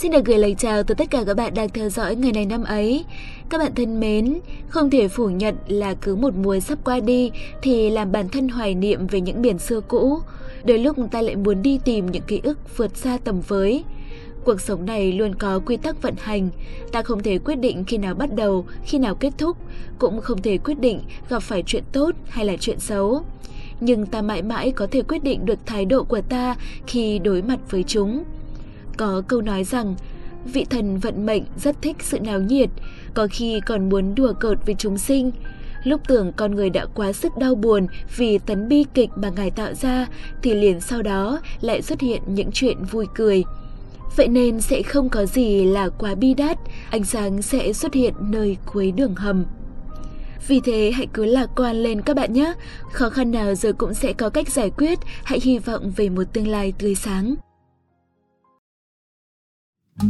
Xin được gửi lời chào tới tất cả các bạn đang theo dõi ngày này năm ấy. Các bạn thân mến, không thể phủ nhận là cứ một mùa sắp qua đi thì làm bản thân hoài niệm về những biển xưa cũ. Đôi lúc ta lại muốn đi tìm những ký ức vượt xa tầm với. Cuộc sống này luôn có quy tắc vận hành, ta không thể quyết định khi nào bắt đầu, khi nào kết thúc, cũng không thể quyết định gặp phải chuyện tốt hay là chuyện xấu. Nhưng ta mãi mãi có thể quyết định được thái độ của ta khi đối mặt với chúng. Có câu nói rằng, vị thần vận mệnh rất thích sự náo nhiệt, có khi còn muốn đùa cợt với chúng sinh. Lúc tưởng con người đã quá sức đau buồn vì tấn bi kịch mà ngài tạo ra, thì liền sau đó lại xuất hiện những chuyện vui cười. Vậy nên sẽ không có gì là quá bi đát, ánh sáng sẽ xuất hiện nơi cuối đường hầm. Vì thế hãy cứ lạc quan lên các bạn nhé, khó khăn nào rồi cũng sẽ có cách giải quyết, hãy hy vọng về một tương lai tươi sáng. Các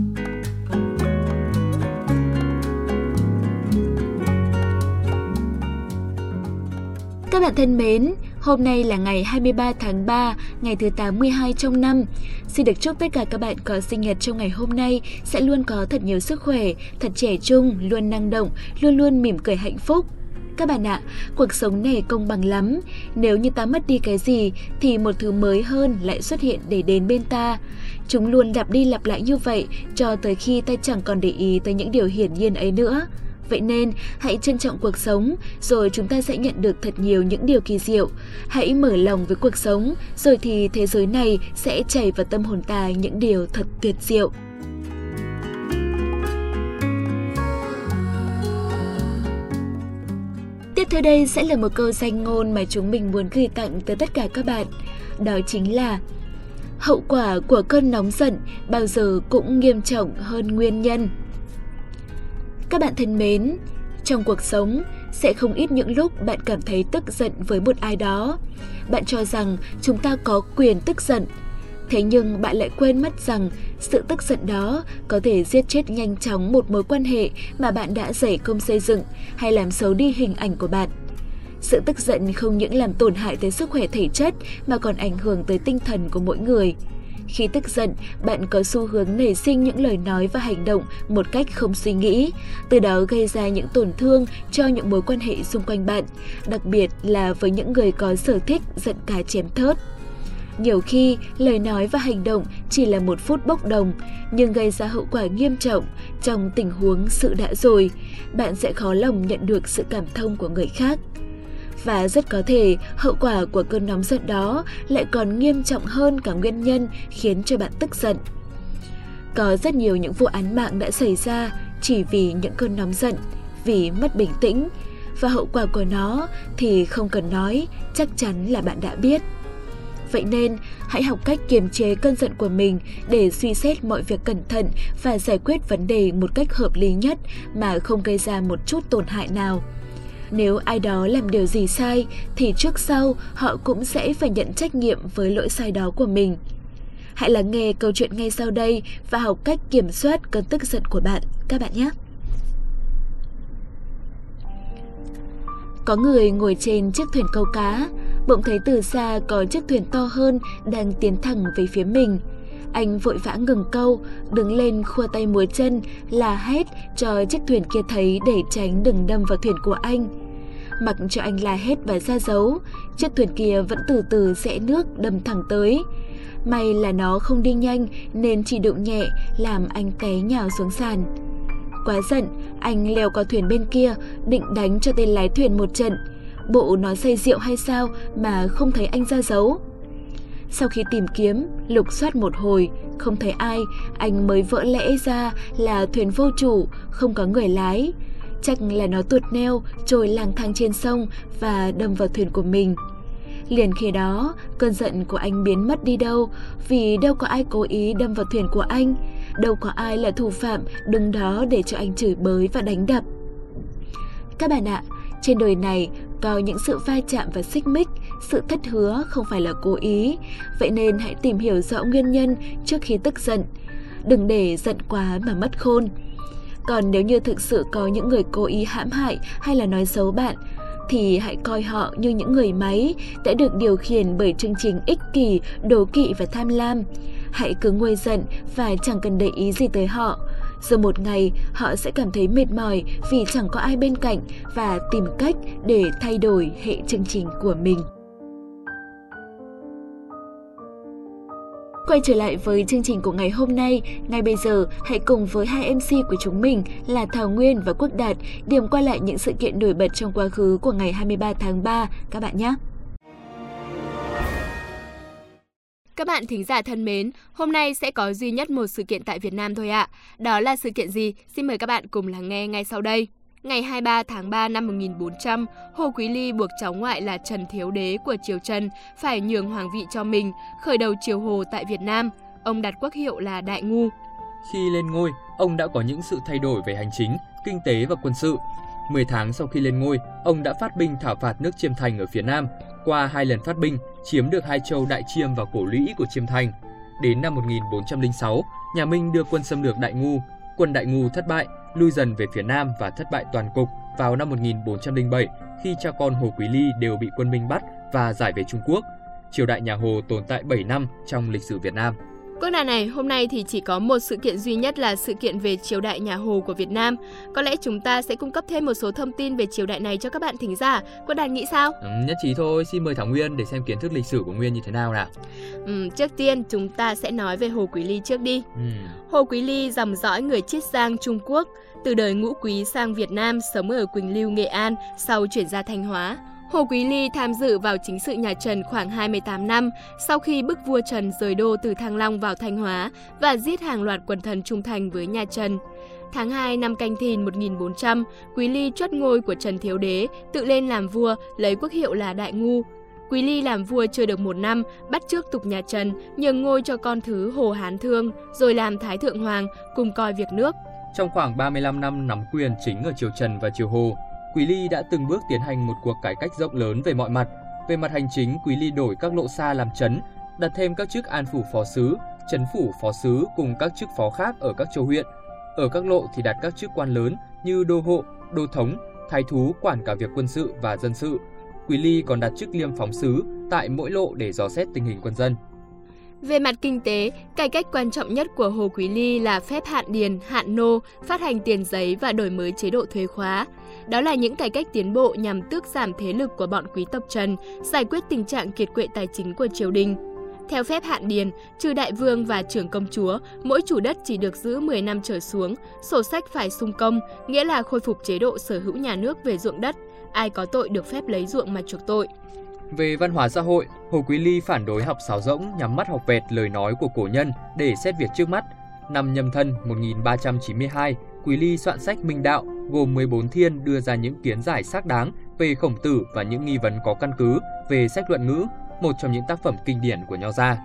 bạn thân mến, hôm nay là ngày 23 tháng 3, ngày thứ 82 trong năm. Xin được chúc tất cả các bạn có sinh nhật trong ngày hôm nay sẽ luôn có thật nhiều sức khỏe, thật trẻ trung, luôn năng động, luôn luôn mỉm cười hạnh phúc. Các bạn ạ, cuộc sống này công bằng lắm. Nếu như ta mất đi cái gì thì một thứ mới hơn lại xuất hiện để đến bên ta. Chúng luôn lặp đi lặp lại như vậy cho tới khi ta chẳng còn để ý tới những điều hiển nhiên ấy nữa. Vậy nên, hãy trân trọng cuộc sống, rồi chúng ta sẽ nhận được thật nhiều những điều kỳ diệu. Hãy mở lòng với cuộc sống, rồi thì thế giới này sẽ chảy vào tâm hồn ta những điều thật tuyệt diệu. Tới đây sẽ là một câu danh ngôn mà chúng mình muốn gửi tặng tới tất cả các bạn. Đó chính là Hậu quả của cơn nóng giận bao giờ cũng nghiêm trọng hơn nguyên nhân. Các bạn thân mến, trong cuộc sống sẽ không ít những lúc bạn cảm thấy tức giận với một ai đó. Bạn cho rằng chúng ta có quyền tức giận. Thế nhưng bạn lại quên mất rằng sự tức giận đó có thể giết chết nhanh chóng một mối quan hệ mà bạn đã dày công xây dựng hay làm xấu đi hình ảnh của bạn. Sự tức giận không những làm tổn hại tới sức khỏe thể chất mà còn ảnh hưởng tới tinh thần của mỗi người. Khi tức giận, bạn có xu hướng nảy sinh những lời nói và hành động một cách không suy nghĩ, từ đó gây ra những tổn thương cho những mối quan hệ xung quanh bạn, đặc biệt là với những người có sở thích giận cá chém thớt. Nhiều khi, lời nói và hành động chỉ là một phút bốc đồng, nhưng gây ra hậu quả nghiêm trọng trong tình huống sự đã rồi. Bạn sẽ khó lòng nhận được sự cảm thông của người khác và rất có thể hậu quả của cơn nóng giận đó lại còn nghiêm trọng hơn cả nguyên nhân khiến cho bạn tức giận. Có rất nhiều những vụ án mạng đã xảy ra chỉ vì những cơn nóng giận, vì mất bình tĩnh và hậu quả của nó thì không cần nói, chắc chắn là bạn đã biết. Vậy nên, hãy học cách kiềm chế cơn giận của mình để suy xét mọi việc cẩn thận và giải quyết vấn đề một cách hợp lý nhất mà không gây ra một chút tổn hại nào. Nếu ai đó làm điều gì sai thì trước sau họ cũng sẽ phải nhận trách nhiệm với lỗi sai đó của mình. Hãy lắng nghe câu chuyện ngay sau đây và học cách kiểm soát cơn tức giận của bạn các bạn nhé. Có người ngồi trên chiếc thuyền câu cá, bỗng thấy từ xa có chiếc thuyền to hơn đang tiến thẳng về phía mình. Anh vội vã ngừng câu, đứng lên khua tay múa chân, là hét cho chiếc thuyền kia thấy để tránh đừng đâm vào thuyền của anh. Mặc cho anh la hét và ra dấu, chiếc thuyền kia vẫn từ từ rẽ nước đâm thẳng tới. May là nó không đi nhanh nên chỉ đụng nhẹ làm anh té nhào xuống sàn. Quá giận, anh leo qua thuyền bên kia, định đánh cho tên lái thuyền một trận. Bộ nó say rượu hay sao mà không thấy anh ra dấu. Sau khi tìm kiếm, lục soát một hồi, không thấy ai, anh mới vỡ lẽ ra là thuyền vô chủ, không có người lái. Chắc là nó tuột neo, trôi lang thang trên sông và đâm vào thuyền của mình. Liền khi đó, cơn giận của anh biến mất đi đâu, vì đâu có ai cố ý đâm vào thuyền của anh, đâu có ai là thủ phạm đứng đó để cho anh chửi bới và đánh đập. Các bạn ạ, trên đời này có những sự va chạm và xích mích, sự thất hứa không phải là cố ý, vậy nên hãy tìm hiểu rõ nguyên nhân trước khi tức giận. Đừng để giận quá mà mất khôn. Còn nếu như thực sự có những người cố ý hãm hại hay là nói xấu bạn, thì hãy coi họ như những người máy đã được điều khiển bởi chương trình ích kỷ, đố kỵ và tham lam. hãy cứ nguôi giận và chẳng cần để ý gì tới họ. Rồi một ngày họ sẽ cảm thấy mệt mỏi vì chẳng có ai bên cạnh và tìm cách để thay đổi hệ chương trình của mình. Quay trở lại với chương trình của ngày hôm nay, ngay bây giờ hãy cùng với hai MC của chúng mình là Thảo Nguyên và Quốc Đạt điểm qua lại những sự kiện nổi bật trong quá khứ của ngày 23 tháng 3 các bạn nhé. Các bạn thính giả thân mến, hôm nay sẽ có duy nhất một sự kiện tại Việt Nam thôi ạ. Đó là sự kiện gì? Xin mời các bạn cùng lắng nghe ngay sau đây. Ngày 23 tháng 3 năm 1400, Hồ Quý Ly buộc cháu ngoại là Trần Thiếu Đế của triều Trần phải nhường hoàng vị cho mình, khởi đầu triều Hồ tại Việt Nam. Ông đặt quốc hiệu là Đại Ngu. Khi lên ngôi, ông đã có những sự thay đổi về hành chính, kinh tế và quân sự. 10 tháng sau khi lên ngôi, ông đã phát binh thảo phạt nước Chiêm Thành ở phía Nam. Qua hai lần phát binh, chiếm được hai châu Đại Chiêm và Cổ Lũy của Chiêm Thành. Đến năm 1406, nhà Minh đưa quân xâm lược Đại Ngu. Quân Đại Ngu thất bại, lui dần về phía Nam và thất bại toàn cục vào năm 1407 khi cha con Hồ Quý Ly đều bị quân Minh bắt và giải về Trung Quốc. Triều đại nhà Hồ tồn tại 7 năm trong lịch sử Việt Nam. Quốc đàn này hôm nay thì chỉ có một sự kiện duy nhất là sự kiện về triều đại nhà Hồ của Việt Nam. Có lẽ chúng ta sẽ cung cấp thêm một số thông tin về triều đại này cho các bạn thính giả. Quốc đàn nghĩ sao? Ừ, nhất trí thôi, xin mời Thảo Nguyên để xem kiến thức lịch sử của Nguyên như thế nào nào. Ừ, trước tiên chúng ta sẽ nói về Hồ Quý Ly trước đi. Ừ. Hồ Quý Ly dòng dõi người Chiết Giang Trung Quốc, từ đời ngũ quý sang Việt Nam sống ở Quỳnh Lưu, Nghệ An, sau chuyển ra Thanh Hóa. Hồ Quý Ly tham dự vào chính sự nhà Trần khoảng 28 năm sau khi bức vua Trần rời đô từ Thăng Long vào Thanh Hóa và giết hàng loạt quần thần trung thành với nhà Trần. Tháng 2 năm Canh Thìn 1400, Quý Ly chốt ngôi của Trần Thiếu Đế, tự lên làm vua, lấy quốc hiệu là Đại Ngu. Quý Ly làm vua chưa được một năm, bắt trước tục nhà Trần, nhường ngôi cho con thứ Hồ Hán Thương, rồi làm Thái Thượng Hoàng, cùng coi việc nước. Trong khoảng 35 năm nắm quyền chính ở triều Trần và triều Hồ, Quý Ly đã từng bước tiến hành một cuộc cải cách rộng lớn về mọi mặt. Về mặt hành chính, Quý Ly đổi các lộ xa làm trấn, đặt thêm các chức an phủ phó sứ, trấn phủ phó sứ cùng các chức phó khác ở các châu huyện. Ở các lộ thì đặt các chức quan lớn như đô hộ, đô thống, thái thú quản cả việc quân sự và dân sự. Quý Ly còn đặt chức liêm phóng sứ tại mỗi lộ để dò xét tình hình quân dân. Về mặt kinh tế, cải cách quan trọng nhất của Hồ Quý Ly là phép hạn điền, hạn nô, phát hành tiền giấy và đổi mới chế độ thuế khóa. Đó là những cải cách tiến bộ nhằm tước giảm thế lực của bọn quý tộc Trần, giải quyết tình trạng kiệt quệ tài chính của triều đình. Theo phép hạn điền, trừ đại vương và trưởng công chúa, mỗi chủ đất chỉ được giữ 10 năm trở xuống, sổ sách phải sung công, nghĩa là khôi phục chế độ sở hữu nhà nước về ruộng đất, ai có tội được phép lấy ruộng mà chuộc tội. Về văn hóa xã hội, Hồ Quý Ly phản đối học sáo rỗng nhắm mắt học vẹt lời nói của cổ nhân để xét việc trước mắt. Năm nhâm thân 1392, Quý Ly soạn sách Minh Đạo gồm 14 thiên đưa ra những kiến giải xác đáng về khổng tử và những nghi vấn có căn cứ về sách luận ngữ, một trong những tác phẩm kinh điển của nho gia.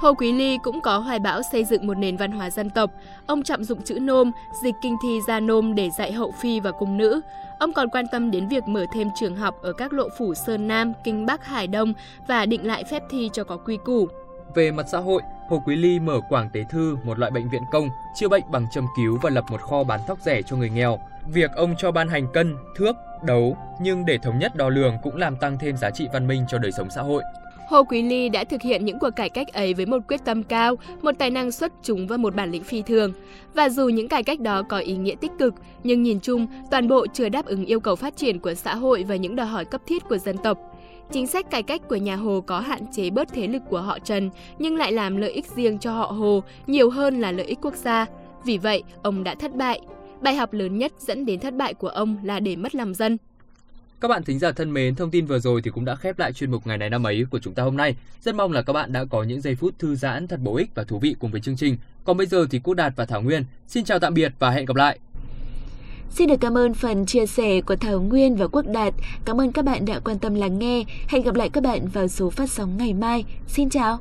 Hồ Quý Ly cũng có hoài bão xây dựng một nền văn hóa dân tộc. Ông trọng dụng chữ nôm, dịch kinh thi ra nôm để dạy hậu phi và cung nữ. Ông còn quan tâm đến việc mở thêm trường học ở các lộ phủ Sơn Nam, Kinh Bắc, Hải Đông và định lại phép thi cho có quy củ. Về mặt xã hội, Hồ Quý Ly mở Quảng Tế Thư, một loại bệnh viện công, chữa bệnh bằng châm cứu và lập một kho bán tóc rẻ cho người nghèo. Việc ông cho ban hành cân, thước, đấu, nhưng để thống nhất đo lường cũng làm tăng thêm giá trị văn minh cho đời sống xã hội. Hồ Quý Ly đã thực hiện những cuộc cải cách ấy với một quyết tâm cao, một tài năng xuất chúng và một bản lĩnh phi thường. Và dù những cải cách đó có ý nghĩa tích cực, nhưng nhìn chung, toàn bộ chưa đáp ứng yêu cầu phát triển của xã hội và những đòi hỏi cấp thiết của dân tộc. Chính sách cải cách của nhà Hồ có hạn chế bớt thế lực của họ Trần, nhưng lại làm lợi ích riêng cho họ Hồ nhiều hơn là lợi ích quốc gia. Vì vậy, ông đã thất bại. Bài học lớn nhất dẫn đến thất bại của ông là để mất lòng dân. Các bạn thính giả thân mến, thông tin vừa rồi thì cũng đã khép lại chuyên mục ngày này năm ấy của chúng ta hôm nay. Rất mong là các bạn đã có những giây phút thư giãn thật bổ ích và thú vị cùng với chương trình. Còn bây giờ thì Quốc Đạt và Thảo Nguyên xin chào tạm biệt và hẹn gặp lại. Xin được cảm ơn phần chia sẻ của Thảo Nguyên và Quốc Đạt. Cảm ơn các bạn đã quan tâm lắng nghe. Hẹn gặp lại các bạn vào số phát sóng ngày mai. Xin chào!